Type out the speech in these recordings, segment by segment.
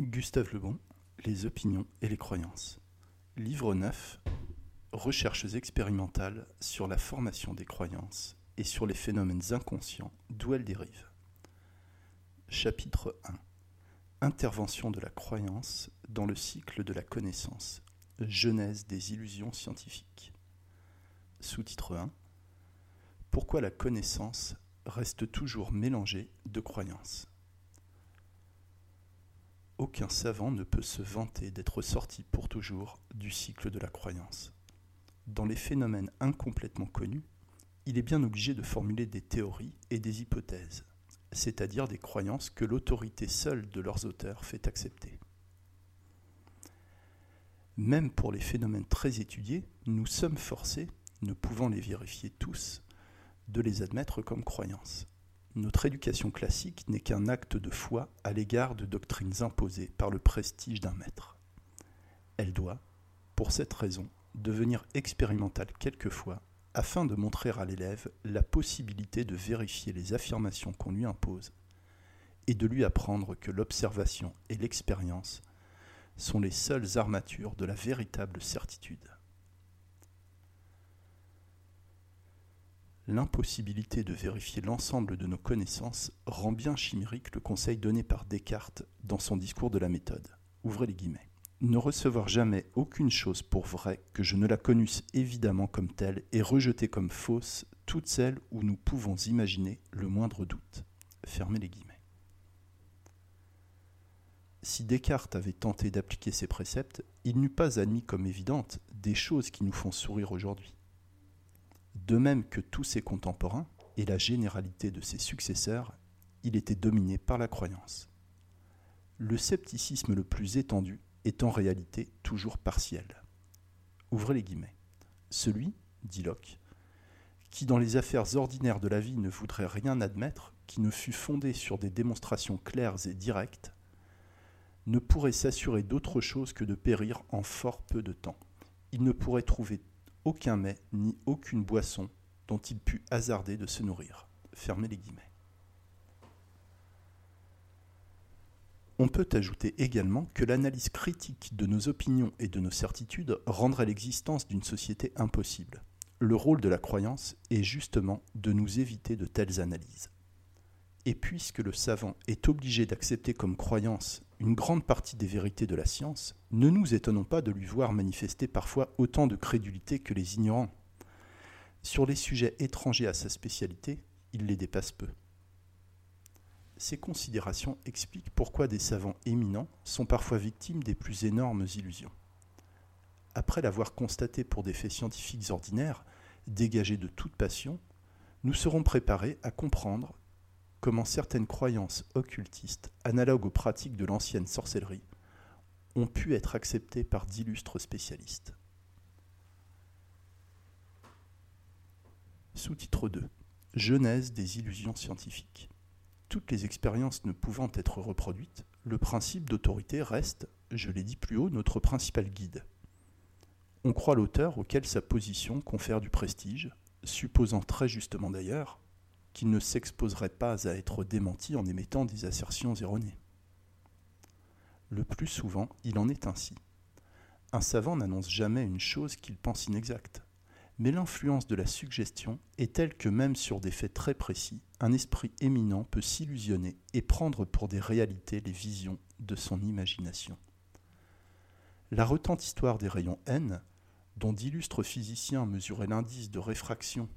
Gustave Lebon, Les opinions et les croyances. Livre 9. Recherches expérimentales sur la formation des croyances et sur les phénomènes inconscients d'où elles dérivent. Chapitre 1. Intervention de la croyance dans le cycle de la connaissance. Genèse des illusions scientifiques. Sous-titre 1. Pourquoi la connaissance reste toujours mélangée de croyances? Aucun savant ne peut se vanter d'être sorti pour toujours du cycle de la croyance. Dans les phénomènes incomplètement connus, il est bien obligé de formuler des théories et des hypothèses, c'est-à-dire des croyances que l'autorité seule de leurs auteurs fait accepter. Même pour les phénomènes très étudiés, nous sommes forcés, ne pouvant les vérifier tous, de les admettre comme croyances. Notre éducation classique n'est qu'un acte de foi à l'égard de doctrines imposées par le prestige d'un maître. Elle doit, pour cette raison, devenir expérimentale quelquefois afin de montrer à l'élève la possibilité de vérifier les affirmations qu'on lui impose et de lui apprendre que l'observation et l'expérience sont les seules armatures de la véritable certitude. L'impossibilité de vérifier l'ensemble de nos connaissances rend bien chimérique le conseil donné par Descartes dans son discours de la méthode. Ouvrez les guillemets. Ne recevoir jamais aucune chose pour vraie que je ne la connusse évidemment comme telle et rejeter comme fausse toutes celles où nous pouvons imaginer le moindre doute. Fermez les guillemets. Si Descartes avait tenté d'appliquer ces préceptes, il n'eût pas admis comme évidentes des choses qui nous font sourire aujourd'hui de même que tous ses contemporains et la généralité de ses successeurs, il était dominé par la croyance. Le scepticisme le plus étendu est en réalité toujours partiel. Ouvrez les guillemets. Celui, dit Locke, qui dans les affaires ordinaires de la vie ne voudrait rien admettre qui ne fût fondé sur des démonstrations claires et directes, ne pourrait s'assurer d'autre chose que de périr en fort peu de temps. Il ne pourrait trouver aucun mets ni aucune boisson dont il pût hasarder de se nourrir. Fermez les guillemets. On peut ajouter également que l'analyse critique de nos opinions et de nos certitudes rendrait l'existence d'une société impossible. Le rôle de la croyance est justement de nous éviter de telles analyses. Et puisque le savant est obligé d'accepter comme croyance une grande partie des vérités de la science, ne nous étonnons pas de lui voir manifester parfois autant de crédulité que les ignorants. Sur les sujets étrangers à sa spécialité, il les dépasse peu. Ces considérations expliquent pourquoi des savants éminents sont parfois victimes des plus énormes illusions. Après l'avoir constaté pour des faits scientifiques ordinaires, dégagés de toute passion, nous serons préparés à comprendre comment certaines croyances occultistes, analogues aux pratiques de l'ancienne sorcellerie, ont pu être acceptées par d'illustres spécialistes. Sous-titre 2. Genèse des illusions scientifiques. Toutes les expériences ne pouvant être reproduites, le principe d'autorité reste, je l'ai dit plus haut, notre principal guide. On croit l'auteur auquel sa position confère du prestige, supposant très justement d'ailleurs qu'il ne s'exposerait pas à être démenti en émettant des assertions erronées. Le plus souvent, il en est ainsi. Un savant n'annonce jamais une chose qu'il pense inexacte, mais l'influence de la suggestion est telle que même sur des faits très précis, un esprit éminent peut s'illusionner et prendre pour des réalités les visions de son imagination. La retente histoire des rayons N, dont d'illustres physiciens mesuraient l'indice de réfraction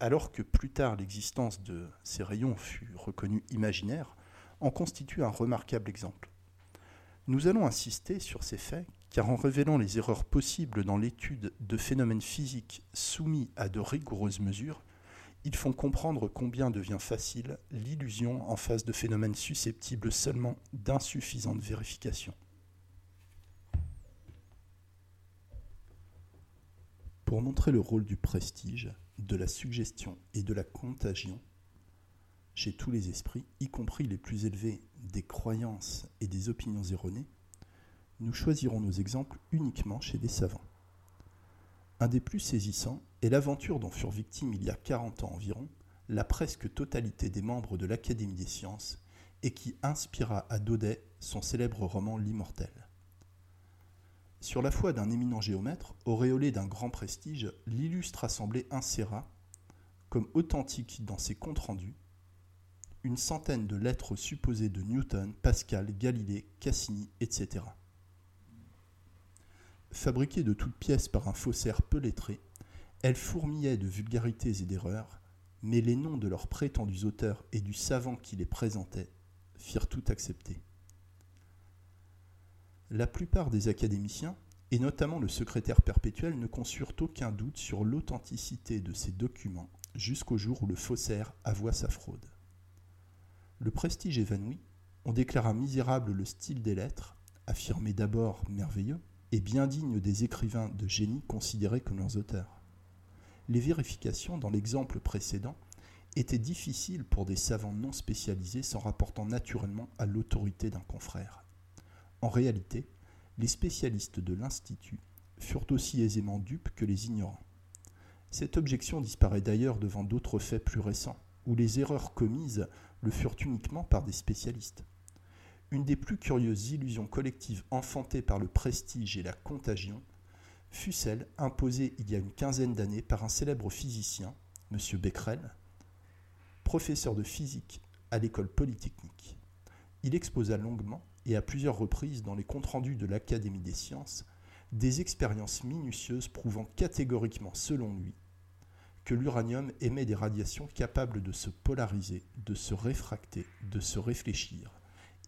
alors que plus tard l'existence de ces rayons fut reconnue imaginaire, en constitue un remarquable exemple. Nous allons insister sur ces faits car en révélant les erreurs possibles dans l'étude de phénomènes physiques soumis à de rigoureuses mesures, ils font comprendre combien devient facile l'illusion en face de phénomènes susceptibles seulement d'insuffisante vérification. Pour montrer le rôle du prestige, de la suggestion et de la contagion chez tous les esprits, y compris les plus élevés des croyances et des opinions erronées, nous choisirons nos exemples uniquement chez des savants. Un des plus saisissants est l'aventure dont furent victimes il y a 40 ans environ la presque totalité des membres de l'Académie des sciences et qui inspira à Daudet son célèbre roman L'Immortel. Sur la foi d'un éminent géomètre, auréolé d'un grand prestige, l'illustre assemblée inséra, comme authentique dans ses comptes rendus, une centaine de lettres supposées de Newton, Pascal, Galilée, Cassini, etc. Fabriquées de toutes pièces par un faussaire peu lettré, elles fourmillaient de vulgarités et d'erreurs, mais les noms de leurs prétendus auteurs et du savant qui les présentait firent tout accepter. La plupart des académiciens, et notamment le secrétaire perpétuel, ne conçurent aucun doute sur l'authenticité de ces documents jusqu'au jour où le faussaire avoua sa fraude. Le prestige évanoui, on déclara misérable le style des lettres, affirmé d'abord merveilleux, et bien digne des écrivains de génie considérés comme leurs auteurs. Les vérifications dans l'exemple précédent étaient difficiles pour des savants non spécialisés s'en rapportant naturellement à l'autorité d'un confrère. En réalité, les spécialistes de l'Institut furent aussi aisément dupes que les ignorants. Cette objection disparaît d'ailleurs devant d'autres faits plus récents, où les erreurs commises le furent uniquement par des spécialistes. Une des plus curieuses illusions collectives enfantées par le prestige et la contagion fut celle imposée il y a une quinzaine d'années par un célèbre physicien, M. Becquerel, professeur de physique à l'école polytechnique. Il exposa longuement et à plusieurs reprises dans les comptes rendus de l'Académie des sciences des expériences minutieuses prouvant catégoriquement, selon lui, que l'uranium émet des radiations capables de se polariser, de se réfracter, de se réfléchir,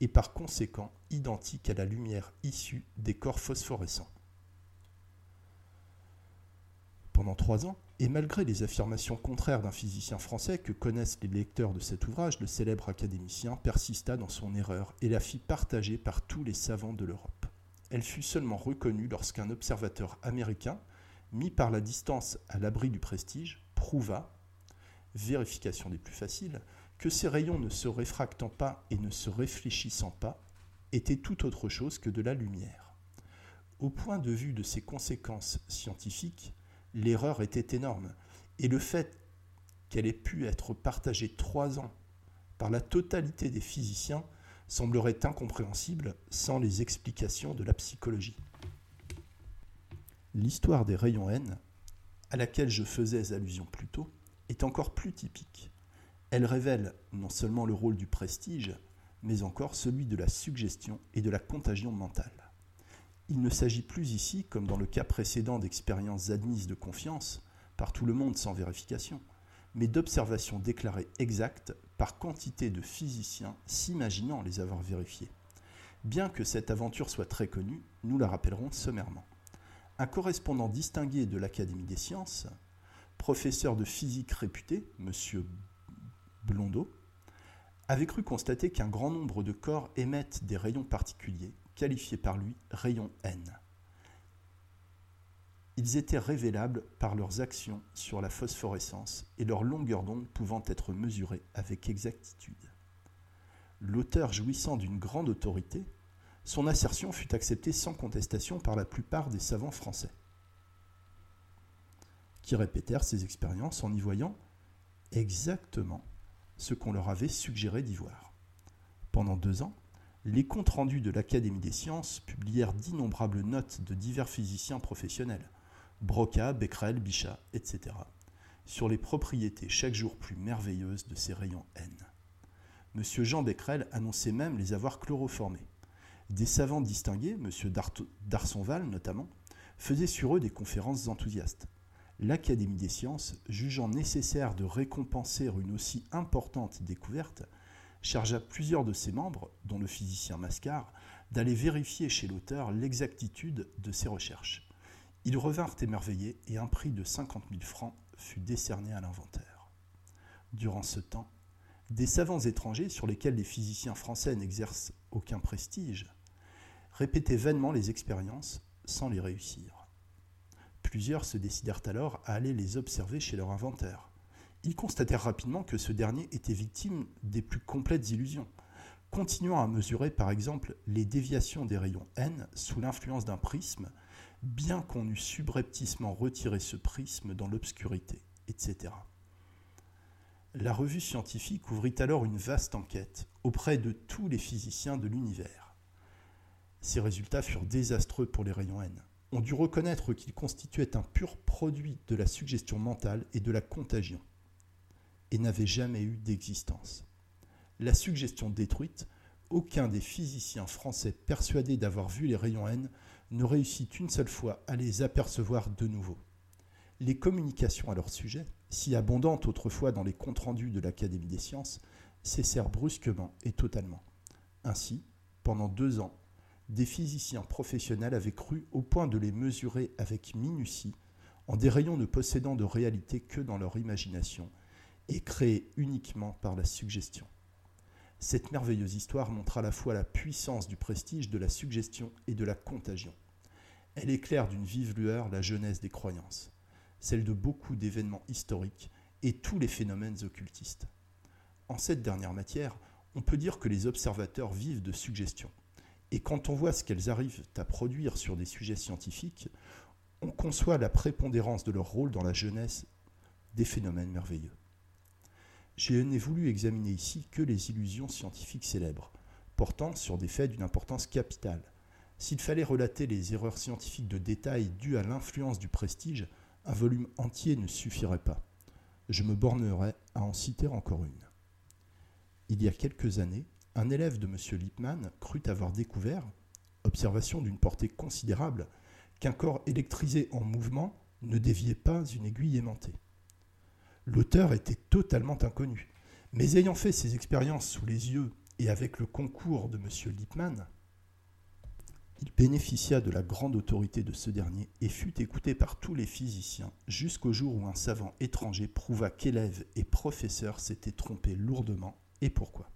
et par conséquent identiques à la lumière issue des corps phosphorescents. Trois ans, et malgré les affirmations contraires d'un physicien français que connaissent les lecteurs de cet ouvrage, le célèbre académicien persista dans son erreur et la fit partager par tous les savants de l'Europe. Elle fut seulement reconnue lorsqu'un observateur américain, mis par la distance à l'abri du prestige, prouva, vérification des plus faciles, que ces rayons ne se réfractant pas et ne se réfléchissant pas étaient tout autre chose que de la lumière. Au point de vue de ses conséquences scientifiques, l'erreur était énorme, et le fait qu'elle ait pu être partagée trois ans par la totalité des physiciens semblerait incompréhensible sans les explications de la psychologie. L'histoire des rayons N à laquelle je faisais allusion plus tôt, est encore plus typique. Elle révèle non seulement le rôle du prestige, mais encore celui de la suggestion et de la contagion mentale. Il ne s'agit plus ici, comme dans le cas précédent d'expériences admises de confiance, par tout le monde sans vérification, mais d'observations déclarées exactes par quantité de physiciens s'imaginant les avoir vérifiées. Bien que cette aventure soit très connue, nous la rappellerons sommairement un correspondant distingué de l'Académie des sciences, professeur de physique réputé, M. Blondeau, avait cru constater qu'un grand nombre de corps émettent des rayons particuliers, qualifiés par lui rayons N. Ils étaient révélables par leurs actions sur la phosphorescence et leur longueur d'onde pouvant être mesurée avec exactitude. L'auteur jouissant d'une grande autorité, son assertion fut acceptée sans contestation par la plupart des savants français, qui répétèrent ces expériences en y voyant exactement ce qu'on leur avait suggéré d'y voir. Pendant deux ans, les comptes rendus de l'Académie des sciences publièrent d'innombrables notes de divers physiciens professionnels, Broca, Becquerel, Bichat, etc., sur les propriétés chaque jour plus merveilleuses de ces rayons N. M. Jean Becquerel annonçait même les avoir chloroformés. Des savants distingués, M. Darsonval notamment, faisaient sur eux des conférences enthousiastes. L'Académie des sciences, jugeant nécessaire de récompenser une aussi importante découverte, chargea plusieurs de ses membres, dont le physicien Mascard, d'aller vérifier chez l'auteur l'exactitude de ses recherches. Ils revinrent émerveillés et un prix de 50 000 francs fut décerné à l'inventeur. Durant ce temps, des savants étrangers sur lesquels les physiciens français n'exercent aucun prestige répétaient vainement les expériences sans les réussir. Plusieurs se décidèrent alors à aller les observer chez leur inventeur. Ils constatèrent rapidement que ce dernier était victime des plus complètes illusions, continuant à mesurer par exemple les déviations des rayons N sous l'influence d'un prisme, bien qu'on eût subrepticement retiré ce prisme dans l'obscurité, etc. La revue scientifique ouvrit alors une vaste enquête auprès de tous les physiciens de l'univers Ces résultats furent désastreux pour les rayons N. On dut reconnaître qu'ils constituaient un pur produit de la suggestion mentale et de la contagion, et n'avaient jamais eu d'existence. La suggestion détruite, aucun des physiciens français persuadés d'avoir vu les rayons N ne réussit une seule fois à les apercevoir de nouveau. Les communications à leur sujet, si abondantes autrefois dans les comptes rendus de l'Académie des sciences, cessèrent brusquement et totalement. Ainsi, pendant deux ans, des physiciens professionnels avaient cru au point de les mesurer avec minutie en des rayons ne possédant de réalité que dans leur imagination et créés uniquement par la suggestion. Cette merveilleuse histoire montre à la fois la puissance du prestige de la suggestion et de la contagion. Elle éclaire d'une vive lueur la jeunesse des croyances, celle de beaucoup d'événements historiques et tous les phénomènes occultistes. En cette dernière matière, on peut dire que les observateurs vivent de suggestions. Et quand on voit ce qu'elles arrivent à produire sur des sujets scientifiques, on conçoit la prépondérance de leur rôle dans la jeunesse des phénomènes merveilleux. Je n'ai voulu examiner ici que les illusions scientifiques célèbres, portant sur des faits d'une importance capitale. S'il fallait relater les erreurs scientifiques de détail dues à l'influence du prestige, un volume entier ne suffirait pas. Je me bornerai à en citer encore une. Il y a quelques années, un élève de M. Lippmann crut avoir découvert, observation d'une portée considérable, qu'un corps électrisé en mouvement ne déviait pas une aiguille aimantée. L'auteur était totalement inconnu. Mais ayant fait ses expériences sous les yeux et avec le concours de M. Lippmann, il bénéficia de la grande autorité de ce dernier et fut écouté par tous les physiciens jusqu'au jour où un savant étranger prouva qu'élève et professeur s'étaient trompés lourdement et pourquoi?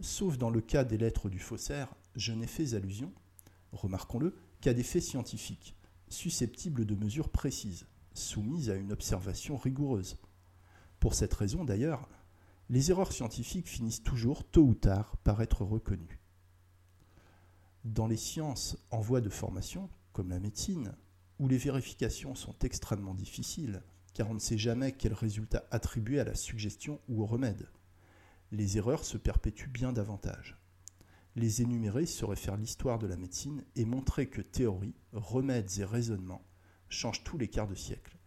Sauf dans le cas des lettres du faussaire, je n'ai fait allusion, remarquons-le, qu'à des faits scientifiques, susceptibles de mesures précises, soumise à une observation rigoureuse. Pour cette raison d'ailleurs, les erreurs scientifiques finissent toujours, tôt ou tard, par être reconnues. Dans les sciences en voie de formation, comme la médecine, où les vérifications sont extrêmement difficiles, car on ne sait jamais quel résultat attribuer à la suggestion ou au remède, les erreurs se perpétuent bien davantage. Les énumérer serait faire l'histoire de la médecine et montrer que théorie, remèdes et raisonnements change tous les quarts de siècle.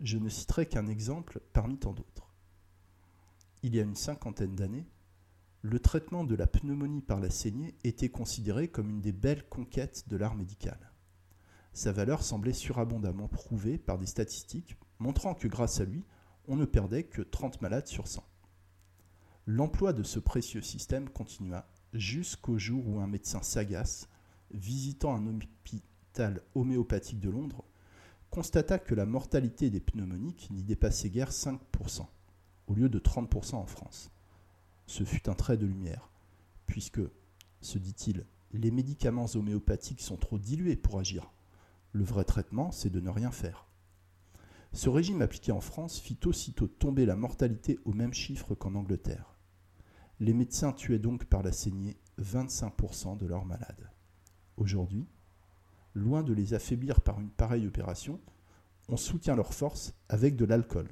Je ne citerai qu'un exemple parmi tant d'autres. Il y a une cinquantaine d'années, le traitement de la pneumonie par la saignée était considéré comme une des belles conquêtes de l'art médical. Sa valeur semblait surabondamment prouvée par des statistiques montrant que grâce à lui, on ne perdait que 30 malades sur 100. L'emploi de ce précieux système continua jusqu'au jour où un médecin sagace, visitant un hôpital homéopathique de Londres, constata que la mortalité des pneumoniques n'y dépassait guère 5%, au lieu de 30% en France. Ce fut un trait de lumière, puisque, se dit-il, les médicaments homéopathiques sont trop dilués pour agir. Le vrai traitement, c'est de ne rien faire. Ce régime appliqué en France fit aussitôt tomber la mortalité au même chiffre qu'en Angleterre. Les médecins tuaient donc par la saignée 25% de leurs malades. Aujourd'hui, loin de les affaiblir par une pareille opération, on soutient leur force avec de l'alcool.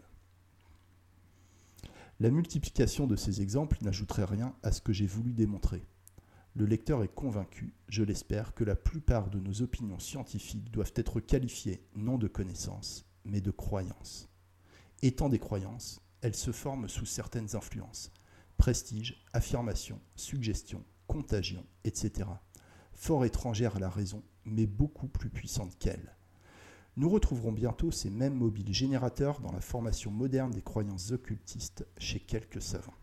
La multiplication de ces exemples n'ajouterait rien à ce que j'ai voulu démontrer. Le lecteur est convaincu, je l'espère, que la plupart de nos opinions scientifiques doivent être qualifiées non de connaissances, mais de croyances. Étant des croyances, elles se forment sous certaines influences prestige, affirmation, suggestion, contagion, etc fort étrangère à la raison, mais beaucoup plus puissante qu'elle. Nous retrouverons bientôt ces mêmes mobiles générateurs dans la formation moderne des croyances occultistes chez quelques savants.